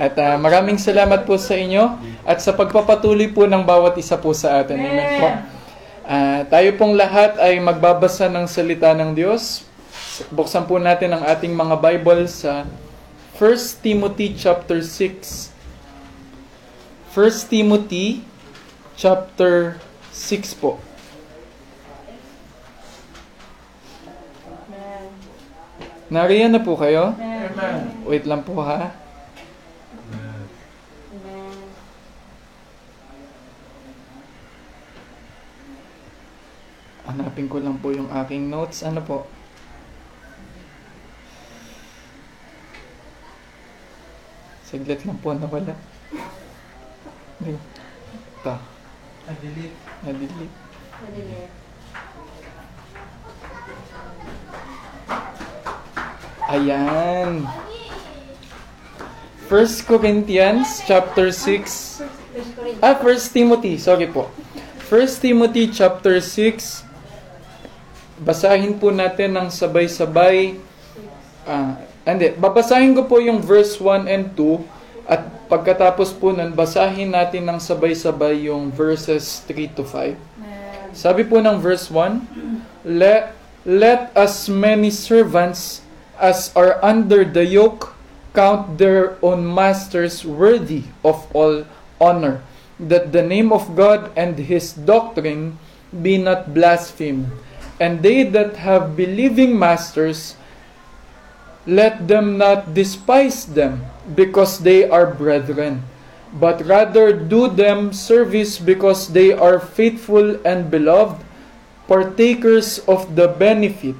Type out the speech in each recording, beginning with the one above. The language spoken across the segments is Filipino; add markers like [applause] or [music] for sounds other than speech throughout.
At uh, maraming salamat po sa inyo at sa pagpapatuloy po ng bawat isa po sa atin. Amen po. Uh, tayo pong lahat ay magbabasa ng salita ng Diyos. Buksan po natin ang ating mga Bible sa 1 Timothy chapter 6. 1 Timothy chapter 6 po. Nariyan na po kayo? Amen. Wait lang po ha. Hanapin ko lang po yung aking notes. Ano po? Saglit lang po nawala. Ito. Delete. Na-delete. Ayan. 1 Corinthians chapter 6. Ah, 1 Timothy. Sorry po. 1 Timothy chapter 6. Basahin po natin ng sabay-sabay. Ah, hindi. Babasahin ko po yung verse 1 and 2. At pagkatapos po nun, basahin natin ng sabay-sabay yung verses 3 to 5. Sabi po ng verse 1, Let, let as many servants as are under the yoke count their own masters worthy of all honor, that the name of God and his doctrine be not blasphemed. And they that have believing masters, let them not despise them, because they are brethren, but rather do them service because they are faithful and beloved, partakers of the benefit.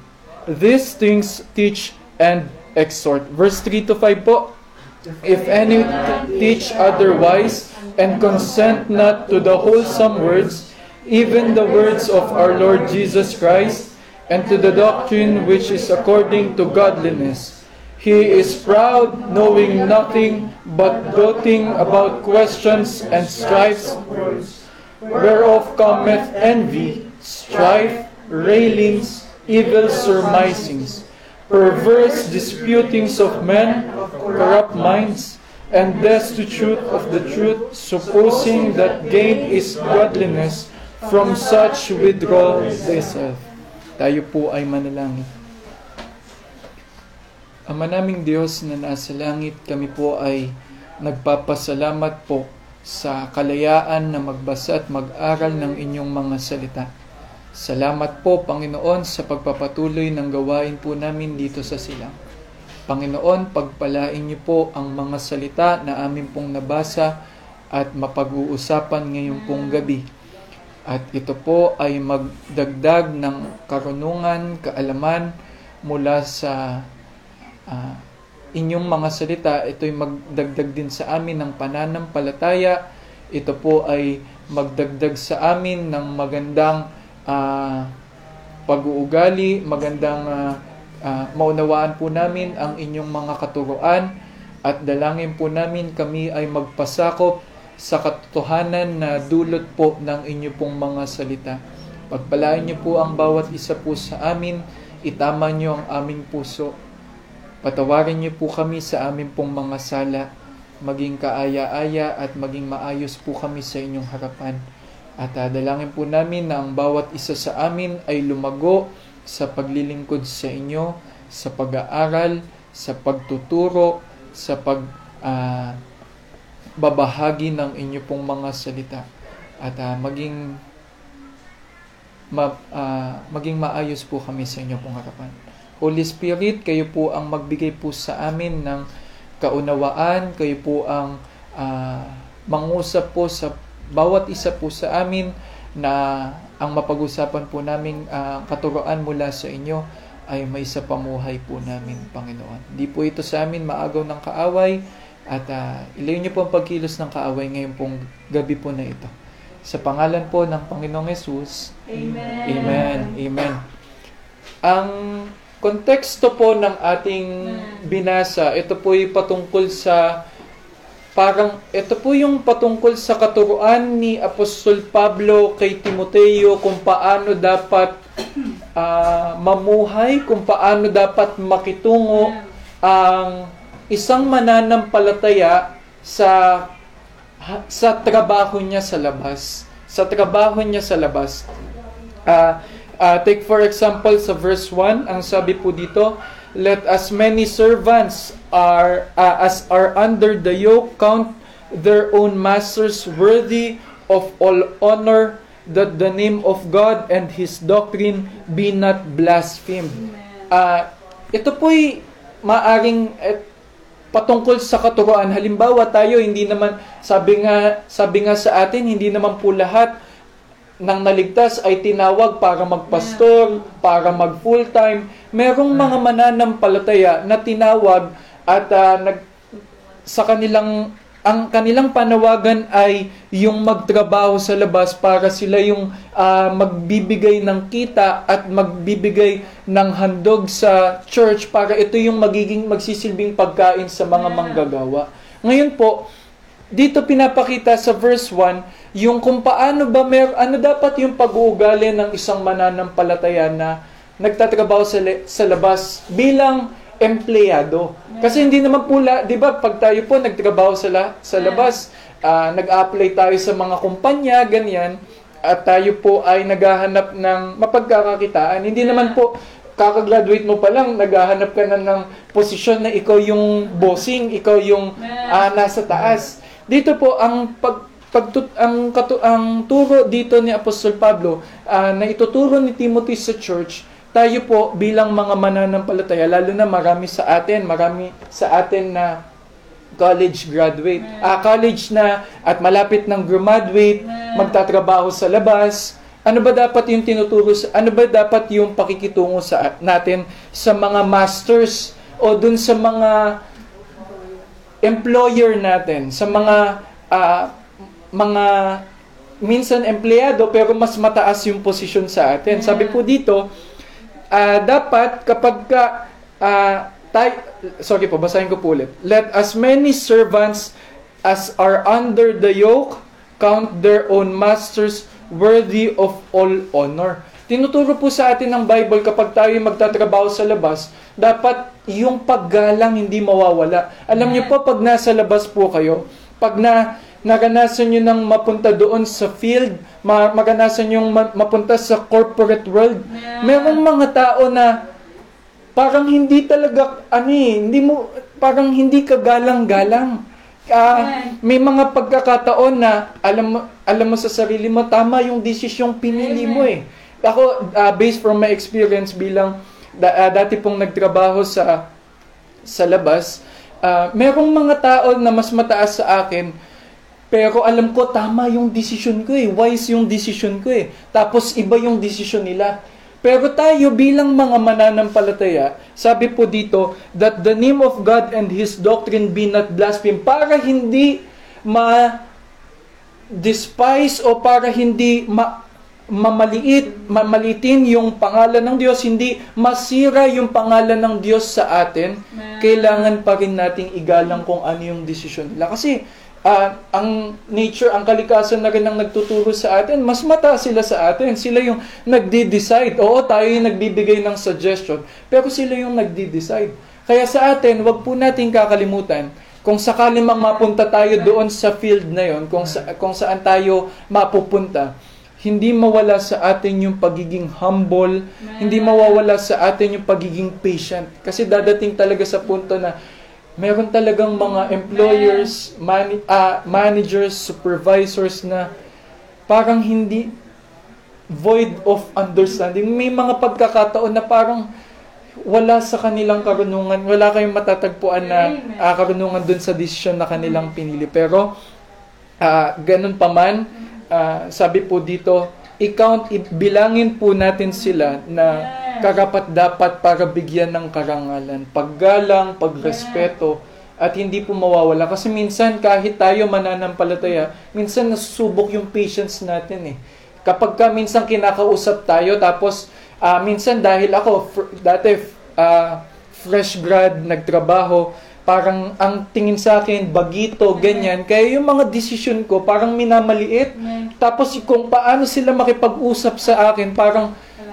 These things teach and exhort. Verse 3 to 5 po. If any teach otherwise, and consent not to the wholesome words, even the words of our Lord Jesus Christ, and to the doctrine which is according to godliness. He is proud, knowing nothing, but doting about questions and strifes, whereof cometh envy, strife, railings, evil surmisings, perverse disputings of men, corrupt minds, and destitute of the truth, supposing that gain is godliness, from such withdraw thyself. Tayo po ay manalangin. Ama naming Diyos na nasa langit, kami po ay nagpapasalamat po sa kalayaan na magbasa at mag-aral ng inyong mga salita. Salamat po, Panginoon, sa pagpapatuloy ng gawain po namin dito sa silang. Panginoon, pagpalain niyo po ang mga salita na amin pong nabasa at mapag-uusapan ngayon pong gabi. At ito po ay magdagdag ng karunungan, kaalaman mula sa uh, inyong mga salita. Ito'y magdagdag din sa amin ng pananampalataya. Ito po ay magdagdag sa amin ng magandang uh, pag-uugali, magandang uh, uh, maunawaan po namin ang inyong mga katuruan at dalangin po namin kami ay magpasakop sa katotohanan na dulot po ng inyo pong mga salita. Pagpalain niyo po ang bawat isa po sa amin, itama niyo ang aming puso. Patawarin niyo po kami sa aming pong mga sala, maging kaaya-aya at maging maayos po kami sa inyong harapan. At uh, dalangin po namin na ang bawat isa sa amin ay lumago sa paglilingkod sa inyo, sa pag-aaral, sa pagtuturo, sa pag uh, babahagi ng inyo pong mga salita at uh, maging ma, uh, maging maayos po kami sa inyo pong harapan. Holy Spirit, kayo po ang magbigay po sa amin ng kaunawaan, kayo po ang uh, mangusap po sa bawat isa po sa amin na ang mapag-usapan po namin uh, katuroan mula sa inyo ay may sa pamuhay po namin, Panginoon. Hindi po ito sa amin maagaw ng kaaway, at uh, ilayo niyo po ang pagkilos ng kaaway ngayon pong gabi po na ito. Sa pangalan po ng Panginoong Yesus. Amen. Amen. Amen. Ang konteksto po ng ating binasa, ito po ay patungkol sa parang ito po yung patungkol sa katuruan ni Apostol Pablo kay Timoteo kung paano dapat uh, mamuhay, kung paano dapat makitungo ang isang mananampalataya sa sa trabaho niya sa labas. Sa trabaho niya sa labas. Ah, ah, take for example sa verse 1, ang sabi po dito, let as many servants are ah, as are under the yoke count their own masters worthy of all honor that the name of God and his doctrine be not blasphemed. Ah, ito po'y maaring patungkol sa katuroan. Halimbawa tayo hindi naman sabi nga sabi nga sa atin hindi naman po lahat ng naligtas ay tinawag para magpastor, para mag full-time. Merong mga mananampalataya na tinawag at ah, nag sa kanilang ang kanilang panawagan ay yung magtrabaho sa labas para sila yung ah, magbibigay ng kita at magbibigay ng handog sa church para ito yung magiging magsisilbing pagkain sa mga manggagawa. Ngayon po, dito pinapakita sa verse 1 yung kung paano ba mer ano dapat yung pag-uugali ng isang mananampalataya na nagtatrabaho sa, le- sa labas bilang empleyado. Kasi hindi naman pula, 'di ba, pag tayo po nagtrabaho sa la- sa labas, ah, nag-apply tayo sa mga kumpanya, ganyan, at tayo po ay naghahanap ng mapagkakakitaan. Hindi naman po kakagraduate mo pa lang, naghahanap ka na ng posisyon na ikaw yung bossing, ikaw yung ah, nasa taas. Dito po ang pag pagtut ang katu, ang turo dito ni Apostol Pablo ah, na ituturo ni Timothy sa church tayo po bilang mga mananampalataya lalo na marami sa atin marami sa atin na college graduate. Ah college na at malapit ng graduate magtatrabaho sa labas. Ano ba dapat yung tinuturo sa, ano ba dapat yung pakikitungo sa natin sa mga masters o dun sa mga employer natin, sa mga ah, mga minsan empleyado pero mas mataas yung posisyon sa atin. Sabi po dito, ah, dapat kapag ka ah, tay- sorry po, basahin ko po ulit. Let as many servants as are under the yoke count their own masters worthy of all honor. Tinuturo po sa atin ng Bible kapag tayo magtatrabaho sa labas, dapat yung paggalang hindi mawawala. Alam niyo po, pag nasa labas po kayo, pag na naranasan nyo nang mapunta doon sa field, ma- maganasan nyo ma- mapunta sa corporate world, merong mga tao na parang hindi talaga, ano eh, hindi mo, parang hindi ka galang-galang. Ah, may mga pagkakataon na alam mo, alam mo sa sarili mo, tama yung desisyong pinili mo eh. Ako, ah, based from my experience bilang da- ah, dati pong nagtrabaho sa sa labas, ah, merong mga tao na mas mataas sa akin, pero alam ko tama yung decision ko eh, wise yung decision ko eh. Tapos iba yung decision nila. Pero tayo bilang mga mananampalataya, sabi po dito, that the name of God and His doctrine be not blasphemed, para hindi ma despise o para hindi ma mamaliit, mamalitin yung pangalan ng Diyos, hindi masira yung pangalan ng Diyos sa atin, kailangan pa rin nating igalang kung ano yung desisyon nila. Kasi ah, ang nature, ang kalikasan na rin ang nagtuturo sa atin, mas mataas sila sa atin. Sila yung nagdi-decide. Oo, tayo yung nagbibigay ng suggestion, pero sila yung nagdi-decide. Kaya sa atin, wag po nating kakalimutan, kung sakali mang mapunta tayo doon sa field na yon, kung, sa, kung saan tayo mapupunta, hindi mawala sa atin yung pagiging humble, hindi mawawala sa atin yung pagiging patient. Kasi dadating talaga sa punto na meron talagang mga employers, mani- ah, managers, supervisors na parang hindi void of understanding. May mga pagkakataon na parang wala sa kanilang karunungan, wala kayong matatagpuan na ah, karunungan dun sa desisyon na kanilang pinili. Pero ah, ganun pa man, ah, sabi po dito, i-count, bilangin po natin sila na karapat dapat para bigyan ng karangalan, paggalang, pagrespeto, at hindi po mawawala. Kasi minsan kahit tayo mananampalataya, minsan nasusubok yung patience natin eh. Kapag ka minsan kinakausap tayo, tapos ah, minsan dahil ako, fr- dati ah, fresh grad, nagtrabaho, parang ang tingin sa akin, bagito, ganyan. Kaya yung mga decision ko, parang minamaliit. Tapos kung paano sila makipag-usap sa akin, parang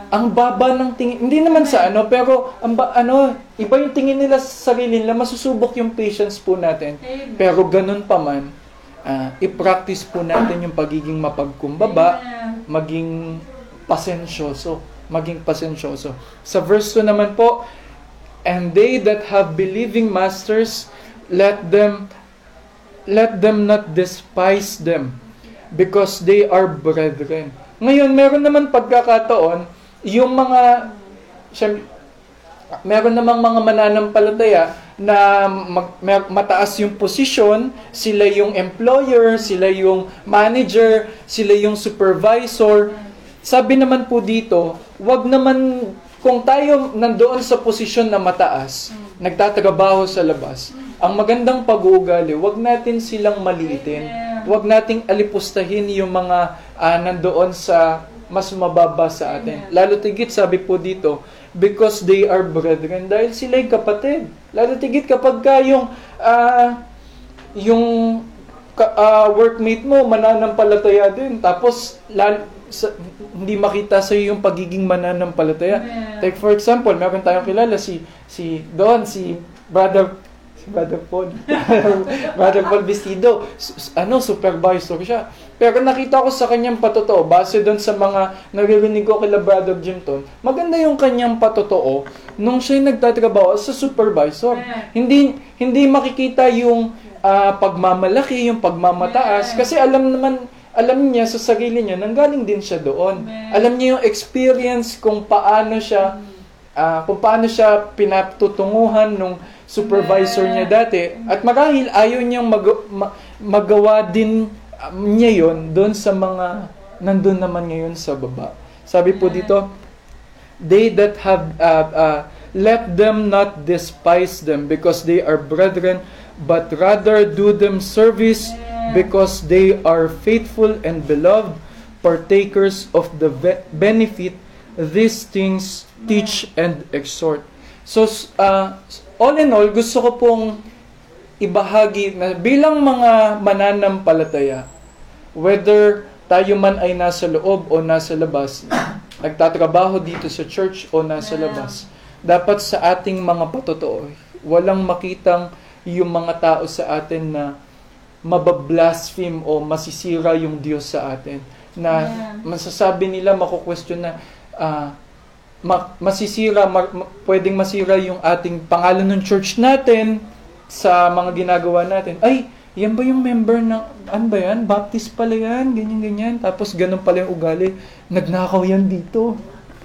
ang baba ng tingin, hindi naman sa ano, pero ang ba, ano, iba yung tingin nila sa sarili nila, masusubok yung patience po natin. Pero ganun pa man, ah, i-practice po natin yung pagiging mapagkumbaba, maging pasensyoso, maging pasensyoso. Sa verse 2 naman po, and they that have believing masters, let them let them not despise them because they are brethren. Ngayon, meron naman pagkakataon, yung mga, siyem- meron namang mga mananampalataya na mag, mer- mataas yung posisyon, sila yung employer, sila yung manager, sila yung supervisor. Sabi naman po dito, wag naman kung tayo nandoon sa posisyon na mataas, nagtatrabaho sa labas, ang magandang pag-uugali, wag natin silang maliitin. Wag nating alipustahin yung mga ah, nandoon sa mas mababa sa atin. Lalo tigit sabi po dito, because they are brethren, dahil sila'y kapatid. Lalo tigit kapag ka yung ah, yung ah, workmate mo mananampalataya din tapos lal, sa, hindi makita sa yung pagiging mananampalataya. Amen. Take for example, meron tayong kilala si si Don, si brother si Brother Paul. [laughs] brother Paul Vestido, S- ano supervisor siya. Pero nakita ko sa kanyang patotoo, base doon sa mga naririnig ko kila Brother Jim Ton, maganda yung kanyang patotoo nung siya nagtatrabaho sa supervisor. Amen. Hindi hindi makikita yung ah, pagmamalaki, yung pagmamataas Amen. kasi alam naman alam niya sa sarili niya nanggaling din siya doon. Amen. Alam niya yung experience kung paano siya ah, kung paano siya pinatutunguhan nung supervisor Amen. niya dati at marahil ayaw niyang mag- ma- magawa din um, niya yon doon sa mga nandun naman ngayon sa baba. Sabi po dito, they that have uh, uh, let them not despise them because they are brethren but rather do them service Amen. Because they are faithful and beloved partakers of the ve- benefit these things teach and exhort. So uh, all in all gusto ko pong ibahagi na bilang mga mananampalataya whether tayo man ay nasa loob o nasa labas [coughs] nagtatrabaho dito sa church o nasa labas dapat sa ating mga patotoo walang makitang yung mga tao sa atin na mabablaspheme o masisira yung Diyos sa atin na Yeah. masasabi nila mako-question na ah, ma- masisira ma- ma- pwedeng masira yung ating pangalan ng church natin sa mga ginagawa natin. Ay yan ba yung member ng ano ba yan? Baptist pala yan ganyan ganyan. Tapos ganun pala yung ugali. Nagnakaw yan dito.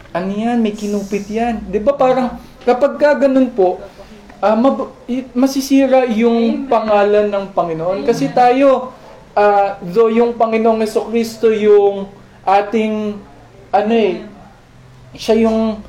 Ano yan? May kinupit yan. 'di ba parang kapag ka ganun po ah, mab- masisira yung Amen. pangalan ng Panginoon kasi Amen. tayo ah, though yung Panginoong Kristo yung ating ano eh siya yung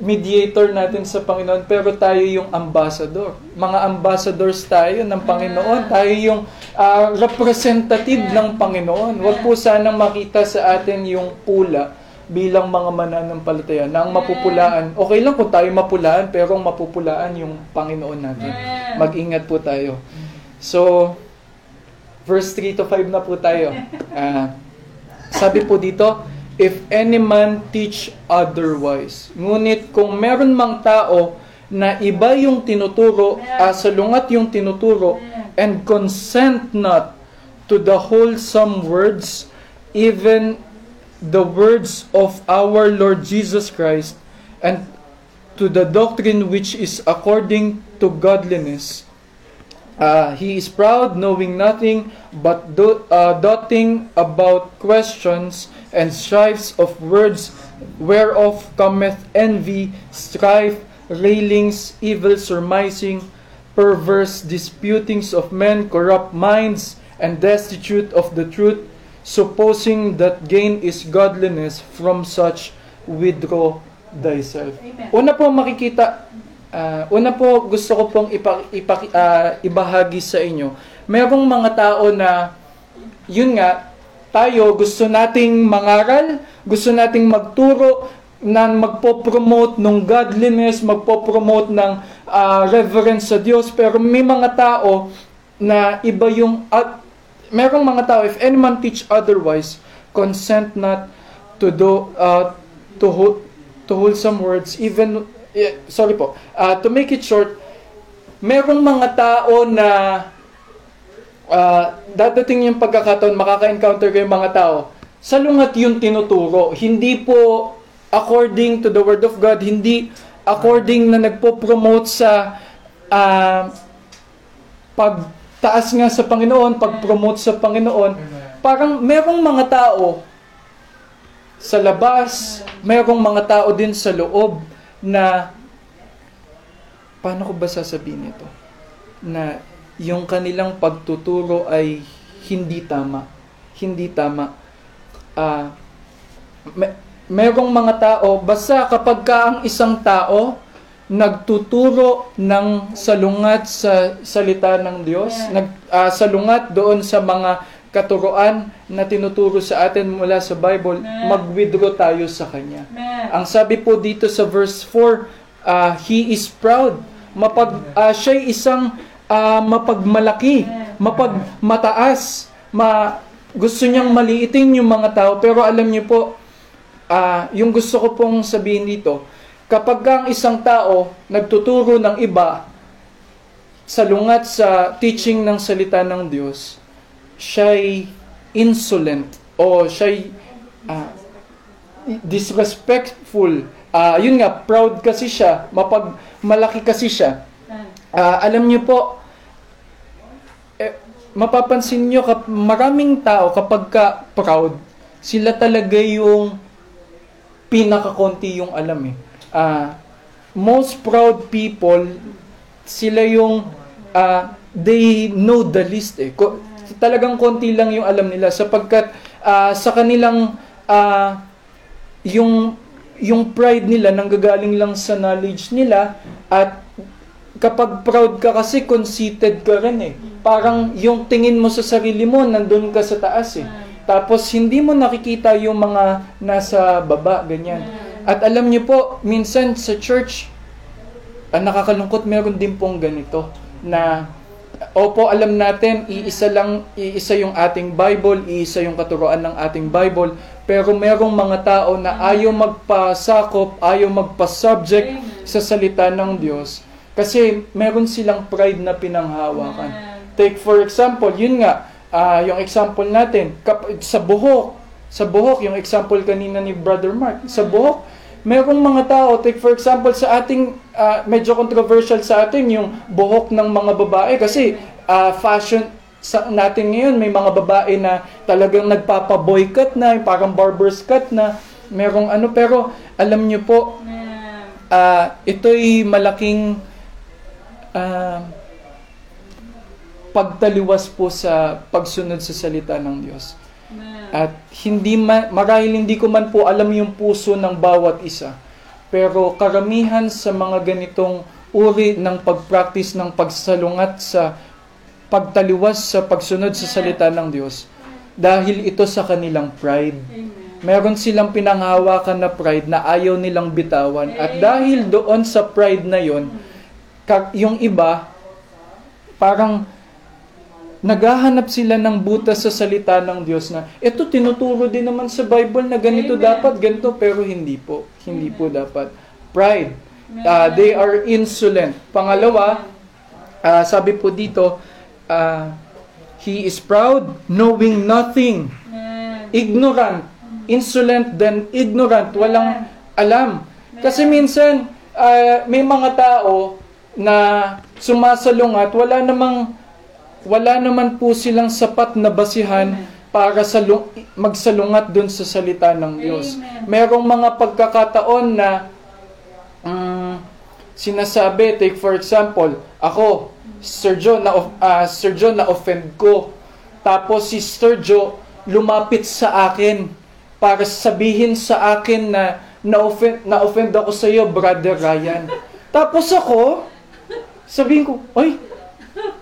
mediator natin sa Panginoon pero tayo yung ambassador. Mga ambassadors tayo ng Panginoon. Tayo yung ah, representative ng Panginoon. Huwag po sanang makita sa atin yung pula bilang mga mananampalataya na ang mapupulaan. Okay lang kung tayo mapulaan pero ang mapupulaan yung Panginoon natin. Mag-ingat po tayo. So, verse 3 to 5 na po tayo. [laughs] Ah, sabi po dito, if any man teach otherwise. Ngunit kung meron mang tao na iba yung tinuturo, ah, salungat yung tinuturo, and consent not to the wholesome words, even the words of our Lord Jesus Christ, and to the doctrine which is according to godliness, Uh, he is proud, knowing nothing, but do, uh, doting about questions and strifes of words, whereof cometh envy, strife, railings, evil surmising, perverse disputings of men, corrupt minds, and destitute of the truth, supposing that gain is godliness, from such withdraw thyself. Amen. Una po makikita, ah, una po gusto ko pong ipa, ipa, ah, ibahagi sa inyo. Merong mga tao na, yun nga, tayo gusto nating mangaral, gusto nating magturo, na magpo-promote ng godliness, magpo-promote ng ah, reverence sa Diyos, pero may mga tao na iba yung, at merong mga tao, if any man teach otherwise, consent not to do uh, to hold to wholesome words even eh, sorry po. Uh, to make it short merong mga tao na uh, dadating yung pagkakataon makaka-encounter kayo mga tao salungat yung tinuturo. Hindi po according to the word of God hindi according na nagpo-promote sa uh, pagtaas nga sa Panginoon pag-promote sa Panginoon parang merong mga tao sa labas, mayroong mga tao din sa loob na paano ko ba sasabihin ito? Na yung kanilang pagtuturo ay hindi tama. Hindi tama. Ah, uh, may, mayroong mga tao, basta kapag ka ang isang tao nagtuturo ng salungat sa salita ng Diyos, yeah. nag uh, salungat doon sa mga katuroan na tinuturo sa atin mula sa Bible, mag-withdraw tayo sa Kanya. Ang sabi po dito sa verse 4, uh, ah, He is proud. Mapag, uh, siya'y isang uh, mapagmalaki, mapagmataas, ma, gusto niyang maliitin yung mga tao. Pero alam niyo po, uh, yung gusto ko pong sabihin dito, kapag ang isang tao nagtuturo ng iba, salungat sa teaching ng salita ng Diyos, siya'y insolent o siya'y uh, disrespectful. Uh, yun nga, proud kasi siya, mapag malaki kasi siya. Uh, alam niyo po, eh, mapapansin niyo kap maraming tao kapag ka proud, sila talaga yung pinakakonti yung alam eh. Uh, most proud people, sila yung uh, they know the least eh talagang konti lang yung alam nila sapagkat uh, sa kanilang uh, yung yung pride nila nanggagaling lang sa knowledge nila at kapag proud ka kasi conceited ka rin eh. Parang yung tingin mo sa sarili mo nandun ka sa taas eh. Tapos hindi mo nakikita yung mga nasa baba ganyan. At alam niyo po, minsan sa church, ang nakakalungkot meron din pong ganito na Opo, alam natin, iisa lang, iisa yung ating Bible, iisa yung katuroan ng ating Bible, pero merong mga tao na ayaw magpasakop, ayaw magpa-subject sa salita ng Diyos kasi meron silang pride na pinanghawakan. Take for example, yun nga, uh, yung example natin, sa buhok, sa buhok, yung example kanina ni Brother Mark, sa buhok, merong mga tao, take for example sa ating, uh, medyo controversial sa atin yung buhok ng mga babae kasi uh, fashion sa natin ngayon, may mga babae na talagang nagpapa-boycott na, parang barber's cut na, merong ano, pero alam niyo po, uh, ito'y malaking uh, pagtaliwas po sa pagsunod sa salita ng Diyos. At hindi man, marahil hindi ko man po alam yung puso ng bawat isa. Pero karamihan sa mga ganitong uri ng pagpractice ng pagsalungat sa pagtaliwas sa pagsunod sa salita ng Diyos dahil ito sa kanilang pride. Meron silang pinanghawakan na pride na ayaw nilang bitawan. At dahil doon sa pride na yon, yung iba, parang naghahanap sila ng butas sa salita ng Diyos na ito tinuturo din naman sa Bible na ganito Amen. dapat ganito pero hindi po hindi Amen. po dapat. Pride. Uh, they are insolent. Pangalawa uh, sabi po dito uh, he is proud knowing nothing. Ignorant. Insolent then ignorant. Walang alam. Kasi minsan uh, may mga tao na sumasalungat wala namang wala naman po silang sapat na basihan para sa magsalungat dun sa salita ng Diyos. Amen. Merong mga pagkakataon na um, sinasabi, take for example, ako, Sir John, na, uh, Sir John, na-offend ko. Tapos si Sir Joe lumapit sa akin para sabihin sa akin na na-offend, na-offend ako sa iyo, Brother Ryan. Tapos ako, sabihin ko, ay,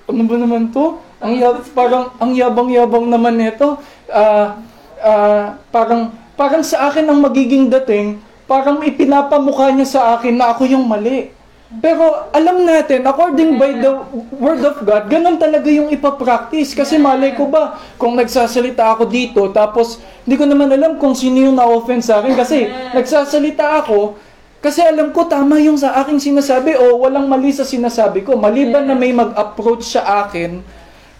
ano ba naman to? Ang yab, parang ang yabang-yabang naman nito. Uh, uh, parang parang sa akin ang magiging dating, parang ipinapamukha niya sa akin na ako yung mali. Pero alam natin, according by the word of God, ganun talaga yung ipapractice. Kasi malay ko ba, kung nagsasalita ako dito, tapos hindi ko naman alam kung sino yung na-offend sa akin. Kasi nagsasalita ako, kasi alam ko tama yung sa aking sinasabi o walang mali sa sinasabi ko. Maliban na may mag-approach sa akin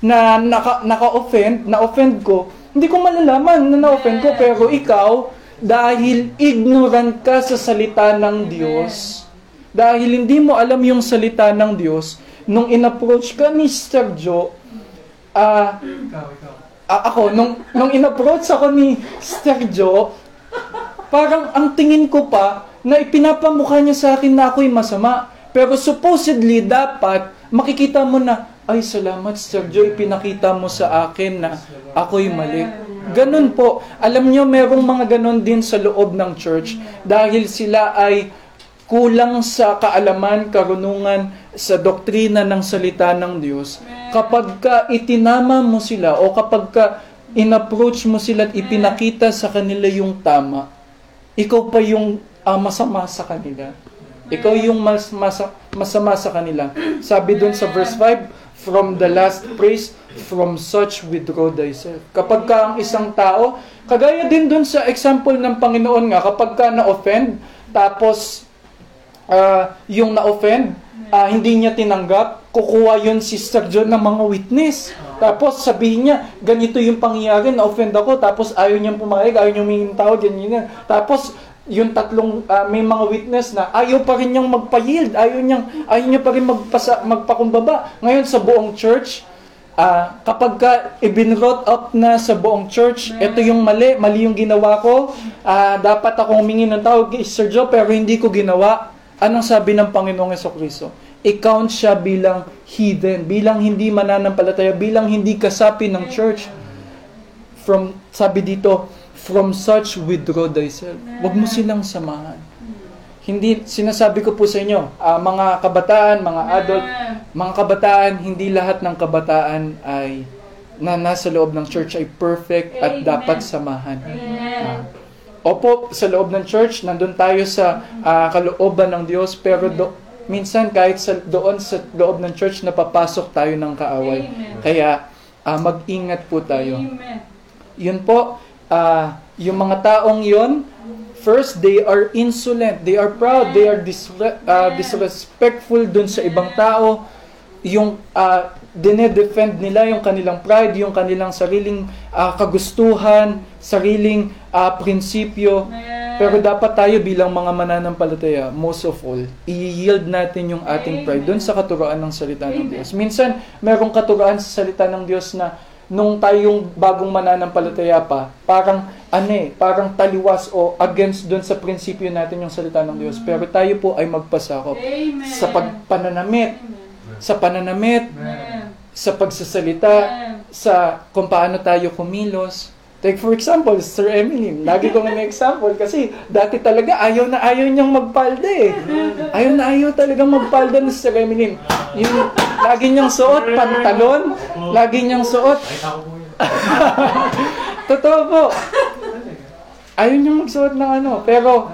na naka, naka-offend, na-offend ko, hindi ko malalaman na na-offend ko. Pero ikaw, dahil ignorant ka sa salita ng Diyos, dahil hindi mo alam yung salita ng Diyos, nung in-approach ka ni Sir Joe, ah, Ikaw, ikaw. ah, ako, nung, nung in-approach ako ni Sir Joe, parang ang tingin ko pa, na ipinapamukha niya sa akin na ako'y masama. Pero supposedly, dapat, makikita mo na, ay salamat Sir Joe, ipinakita mo sa akin na ako'y mali. Ganun po. Alam niyo, merong mga ganun din sa loob ng church dahil sila ay kulang sa kaalaman, karunungan sa doktrina ng salita ng Diyos. Kapag ka itinama mo sila o kapag ka in-approach mo sila at ipinakita sa kanila yung tama, ikaw pa yung ah, masama sa kanila. Ikaw yung mas, masa, masama sa kanila. Sabi dun sa verse 5, From the last praise, from such withdraw thyself. Kapag ka ang isang tao, kagaya din dun sa example ng Panginoon nga, kapag ka na-offend, tapos ah, yung na-offend, ah, hindi niya tinanggap, kukuha yun si Sister John ng mga witness. Tapos sabihin niya, ganito yung pangyayari, na-offend ako, tapos ayaw niyang pumayag, ayaw niyang mingin tawad, ganyan yan. Tapos yung tatlong ah, may mga witness na ayaw pa rin niyang magpa-yield, ayaw niyang ayaw niya pa rin magpasa, magpakumbaba. Ngayon sa buong church, ah, kapag ka ibinrot up na sa buong church, ito yung mali, mali yung ginawa ko, ah, dapat akong humingi ng tawag kay Sir Joe, pero hindi ko ginawa. Anong sabi ng Panginoong Yeso Kristo? I-count siya bilang heathen, bilang hindi mananampalataya, bilang hindi kasapi ng church. From, sabi dito, from such withdraw thyself. Huwag mo silang samahan. Hindi, sinasabi ko po sa inyo, ah, mga kabataan, mga adult, mga kabataan, hindi lahat ng kabataan ay na nasa loob ng church ay perfect at Amen. dapat samahan. Amen. Ah, Opo, sa loob ng church, nandun tayo sa ah, kalooban ng Diyos, pero do, minsan kahit sa doon sa loob ng church, napapasok tayo ng kaaway. Amen. Kaya ah, mag-ingat po tayo. Amen. Yun po, ah, yung mga taong yun, first, they are insolent, they are proud, they are disre- ah, disrespectful dun sa ibang tao. Yung uh, dinedefend nila yung kanilang pride, yung kanilang sariling ah, kagustuhan, sariling ah, prinsipyo. Pero dapat tayo bilang mga mananampalataya, most of all, i-yield natin yung ating pride doon sa katuroan ng salita ng Diyos. Minsan, merong katuroan sa salita ng Diyos na nung tayong bagong mananampalataya pa, parang ano eh, parang taliwas o against doon sa prinsipyo natin yung salita ng Diyos. Pero tayo po ay magpasakop Amen. sa pagpananamit, sa pananamit, Amen. sa pagsasalita, sa kung paano tayo kumilos. Take for example, Sir Emily. Lagi ko nga na-example kasi dati talaga ayaw na ayaw niyang magpalda eh. Ayaw na ayaw talaga magpalda ni Sir Emily. Yung lagi niyang suot, pantalon, lagi niyang suot. [laughs] Totoo po. Ayaw niyang magsuot ng ano. Pero,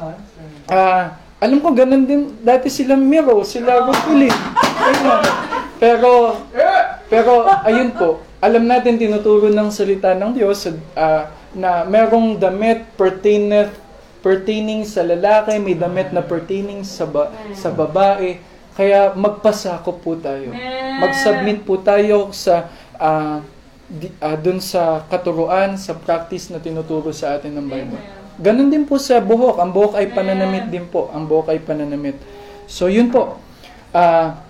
ah, alam ko ganun din dati sila Miro, sila Rupili. Ayun. Pero, pero ayun po, alam natin tinuturo ng salita ng Diyos ah, na merong damit pertaineth pertaining sa lalaki, may damit na pertaining sa ba, sa babae. Kaya magpasakop po tayo. Mag-submit po tayo sa di, ah, dun sa katuruan, sa practice na tinuturo sa atin ng Bible. Ganon din po sa buhok. Ang buhok ay pananamit din po. Ang buhok ay pananamit. So, yun po. Ah,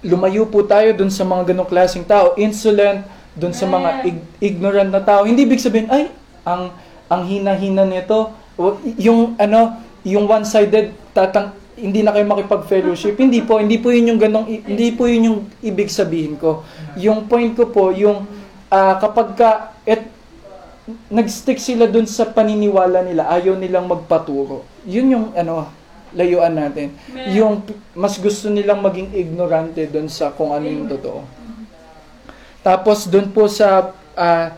lumayo po tayo dun sa mga ganong klaseng tao. Insolent, dun sa mga ig- ignorant na tao. Hindi ibig sabihin, ay, ang ang hina-hina nito, yung ano, yung one-sided tatang hindi na kayo makipag-fellowship. Hindi po, hindi po yun yung ganong, hindi po yun yung ibig sabihin ko. Yung point ko po, yung ah, kapag ka, et, nag-stick sila dun sa paniniwala nila, ayaw nilang magpaturo. Yun yung ano, layuan natin. Amen. Yung mas gusto nilang maging ignorante dun sa kung ano yung totoo. Tapos dun po sa ah,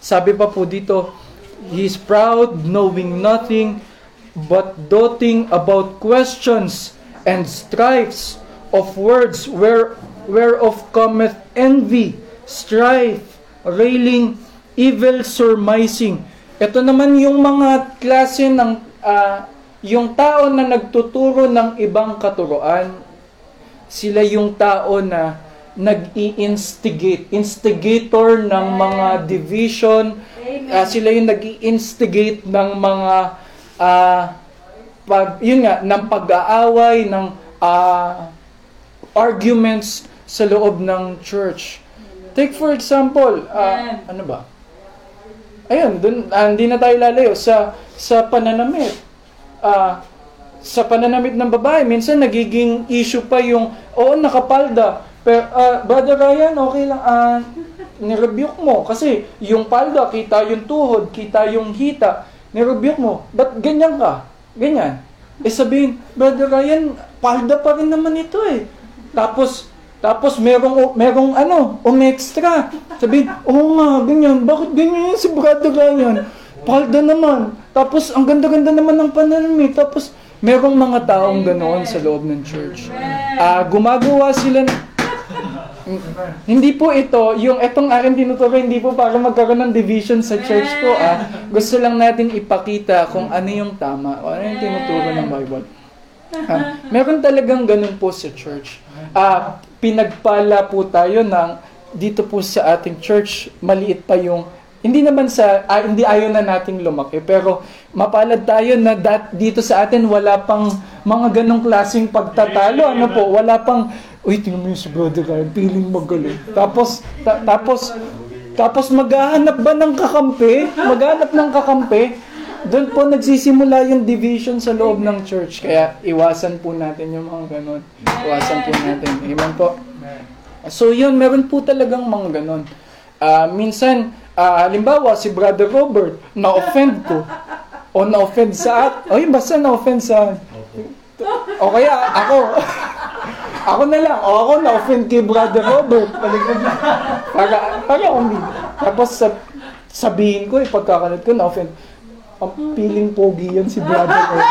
sabi pa po dito, he is proud knowing nothing but doting about questions and strifes of words where, whereof cometh envy, strife, railing, evil surmising. Ito naman yung mga klase ng ah, yung tao na nagtuturo ng ibang katuroan. Sila yung tao na nag-i-instigate, instigator ng mga division. Ah, sila yung nag-i-instigate ng mga ah, pag, yun nga, ng pag-aaway, ng ah, arguments sa loob ng church. Take for example, ah, ano ba? Ayun, dun, ah, hindi na tayo lalayo sa sa pananamit. Ah, sa pananamit ng babae, minsan nagiging issue pa yung, oo, nakapalda. Pero, ah, Brother Ryan, okay lang, ah, nirebuke mo. Kasi yung palda, kita yung tuhod, kita yung hita. Nirebuke mo. Ba't ganyan ka? Ganyan. Eh sabihin, Brother Ryan, palda pa rin naman ito eh. Tapos, tapos merong, merong ano, umextra. Sabihin, oo nga, ganyan. Bakit ganyan si Brother Ryan? Palda naman. Tapos, ang ganda-ganda naman ng pananamit. Tapos, merong mga taong ganoon sa loob ng church. Ah, gumagawa sila ng, hindi po ito, yung etong aking tinuturo, hindi po para magkaroon ng division sa church ko. Ah. Gusto lang natin ipakita kung ano yung tama, o ano yung tinuturo ng Bible. Ah, meron talagang ganun po sa church. Ah, pinagpala po tayo ng dito po sa ating church, maliit pa yung hindi naman sa ah, hindi ayaw na nating lumaki pero mapalad tayo na dat, dito sa atin wala pang mga ganong klaseng pagtatalo. Ano po wala pang uy tingnan mo yung si brother Ryan feeling magaling tapos ta- tapos tapos maghahanap ba ng kakampi? Maghahanap ng kakampi? Doon po nagsisimula yung division sa loob ng church. Kaya iwasan po natin yung mga ganon. Iwasan po natin. Amen po. So yun, meron po talagang mga ganon. Ah, minsan, ah, halimbawa, si Brother Robert, na-offend ko. O na-offend sa at, yun, basta na-offend sa O kaya, ako, [laughs] ako na lang, o ako na-offend kay Brother Robert. Para, para umig. Tapos, sab- sabihin ko, eh, pagkakalat ko, na-offend. Ang feeling pogi yan si Brother Robert.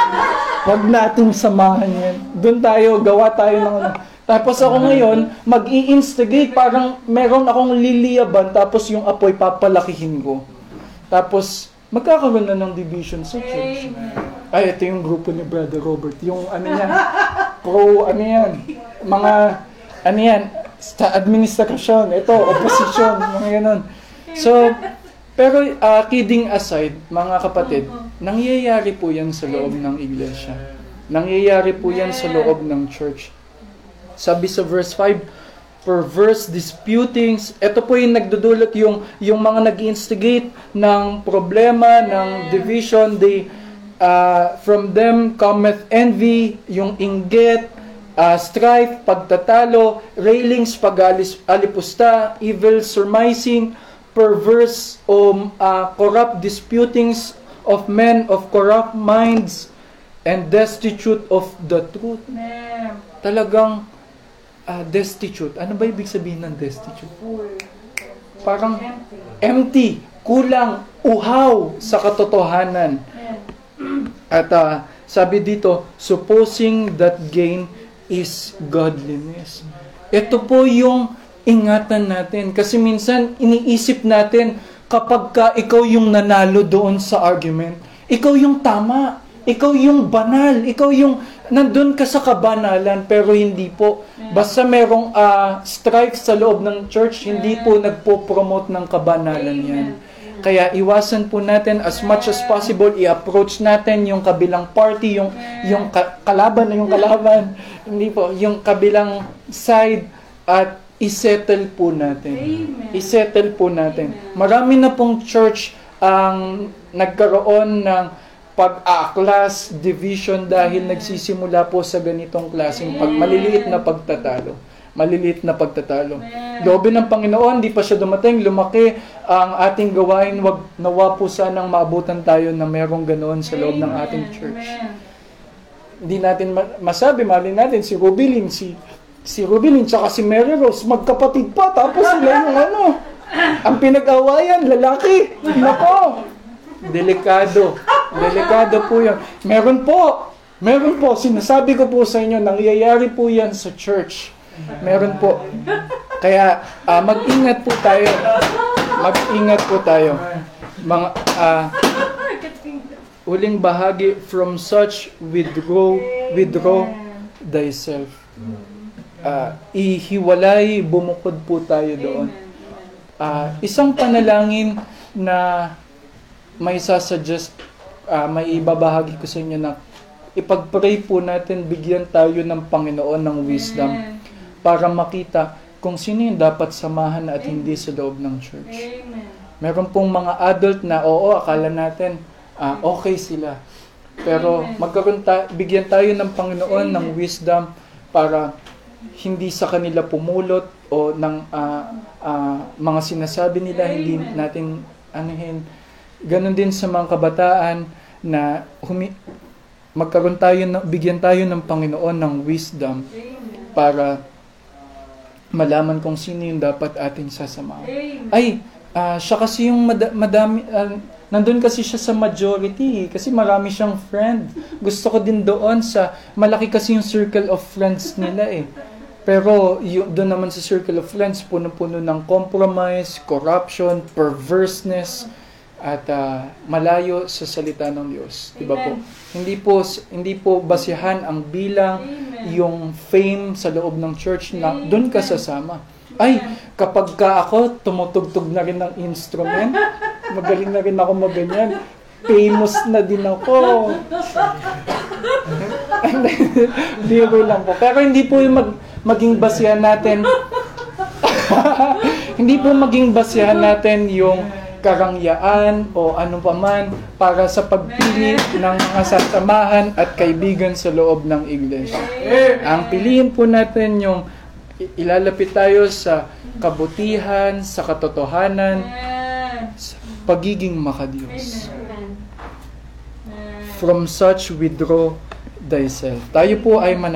Huwag nating samahan yan. Doon tayo, gawa tayo ng ano. Tapos ako ngayon, mag instigate parang meron akong liliyaban, tapos yung apoy papalakihin ko. Tapos, magkakaroon na ng division sa church. Ay, ito yung grupo ni Brother Robert. Yung ano yan, [laughs] pro, ano yan, mga, ano yan, sa administrasyon, ito, opposition, [laughs] mga ganon. So, pero uh, kidding aside, mga kapatid, nangyayari po yan sa loob ng iglesia. Nangyayari po yan sa loob ng church. Sabi sa verse 5, perverse disputings. Ito po yung nagdudulot yung, yung mga nag instigate ng problema, ng division. They, uh, from them cometh envy, yung inggit, uh, strife, pagtatalo, railings, pag-alipusta, evil surmising, perverse o uh, corrupt disputings of men of corrupt minds and destitute of the truth. Talagang uh, destitute. Ano ba ibig sabihin ng destitute? Parang empty, kulang, uhaw sa katotohanan. At uh, sabi dito, supposing that gain is godliness. Ito po yung ingatan natin. Kasi minsan, iniisip natin, kapag ka ikaw yung nanalo doon sa argument, ikaw yung tama. Ikaw yung banal. Ikaw yung nandun ka sa kabanalan, pero hindi po. Basta merong uh, strife sa loob ng church, hindi po nagpo-promote ng kabanalan yan. Kaya iwasan po natin as much as possible i-approach natin yung kabilang party, yung yung ka- kalaban na yung kalaban, [laughs] hindi po, yung kabilang side at isettle po natin. Amen. Isettle po natin. Marami na pong church ang nagkaroon ng pag-aaklas, division dahil nagsisimula po sa ganitong klaseng pag maliliit na pagtatalo. Maliliit na pagtatalo. Loobin ng Panginoon, di pa siya dumating, lumaki ang ating gawain, wag nawa po sanang maabutan tayo na merong ganoon sa loob ng ating church. Hindi natin ma- masabi, mali natin, si Rubilin, si si Rubilin, tsaka si Mary Rose, magkapatid pa, tapos sila yung ano, ang pinag-awayan, lalaki. Nako, delikado. Delikado po yun. Meron po, Meron po, sinasabi ko po sa inyo, nangyayari po yan sa church. Meron po. Kaya ah, mag-ingat po tayo. Mag-ingat po tayo. Mga ah, uling bahagi from such withdraw withdraw thyself. Ah, ihiwalay, bumukod po tayo doon. Ah, isang panalangin na may sasuggest, ah, may ibabahagi ko sa inyo na ipag-pray po natin, bigyan tayo ng Panginoon ng wisdom para makita kung sino yung dapat samahan at hindi sa loob ng church. Meron pong mga adult na oo, akala natin ah, okay sila. Pero magkaroon ta- bigyan tayo ng Panginoon ng wisdom para hindi sa kanila pumulot o ng ah, ah, mga sinasabi nila hindi natin anuhin. Ganon din sa mga kabataan na humi- magkaroon tayo ng bigyan tayo ng Panginoon ng wisdom para malaman kung sino yung dapat ating sasamahan. Ay, ah, siya kasi yung mada- madami, ah, nandun kasi siya sa majority, eh, kasi marami siyang friend. Gusto ko din doon sa, malaki kasi yung circle of friends nila eh. Pero yung, doon naman sa circle of friends, puno-puno ng compromise, corruption, perverseness, at ah, malayo sa salita ng Diyos. Di ba po? Hindi po hindi po basihan ang bilang yung fame sa loob ng church na doon ka sasama. Ay, kapag ka ako tumutugtog na rin ng instrument, [laughs] magaling na rin ako maganyan. Famous na din ako. [laughs] Biro lang po. Pero hindi po yung mag, maging basihan natin [laughs] hindi po maging basihan natin yung karangyaan o ano paman para sa pagpili ng mga sasamahan at kaibigan sa loob ng iglesia. Ang piliin po natin yung ilalapit tayo sa kabutihan, sa katotohanan, sa pagiging makadiyos. From such withdraw thyself. Tayo po ay man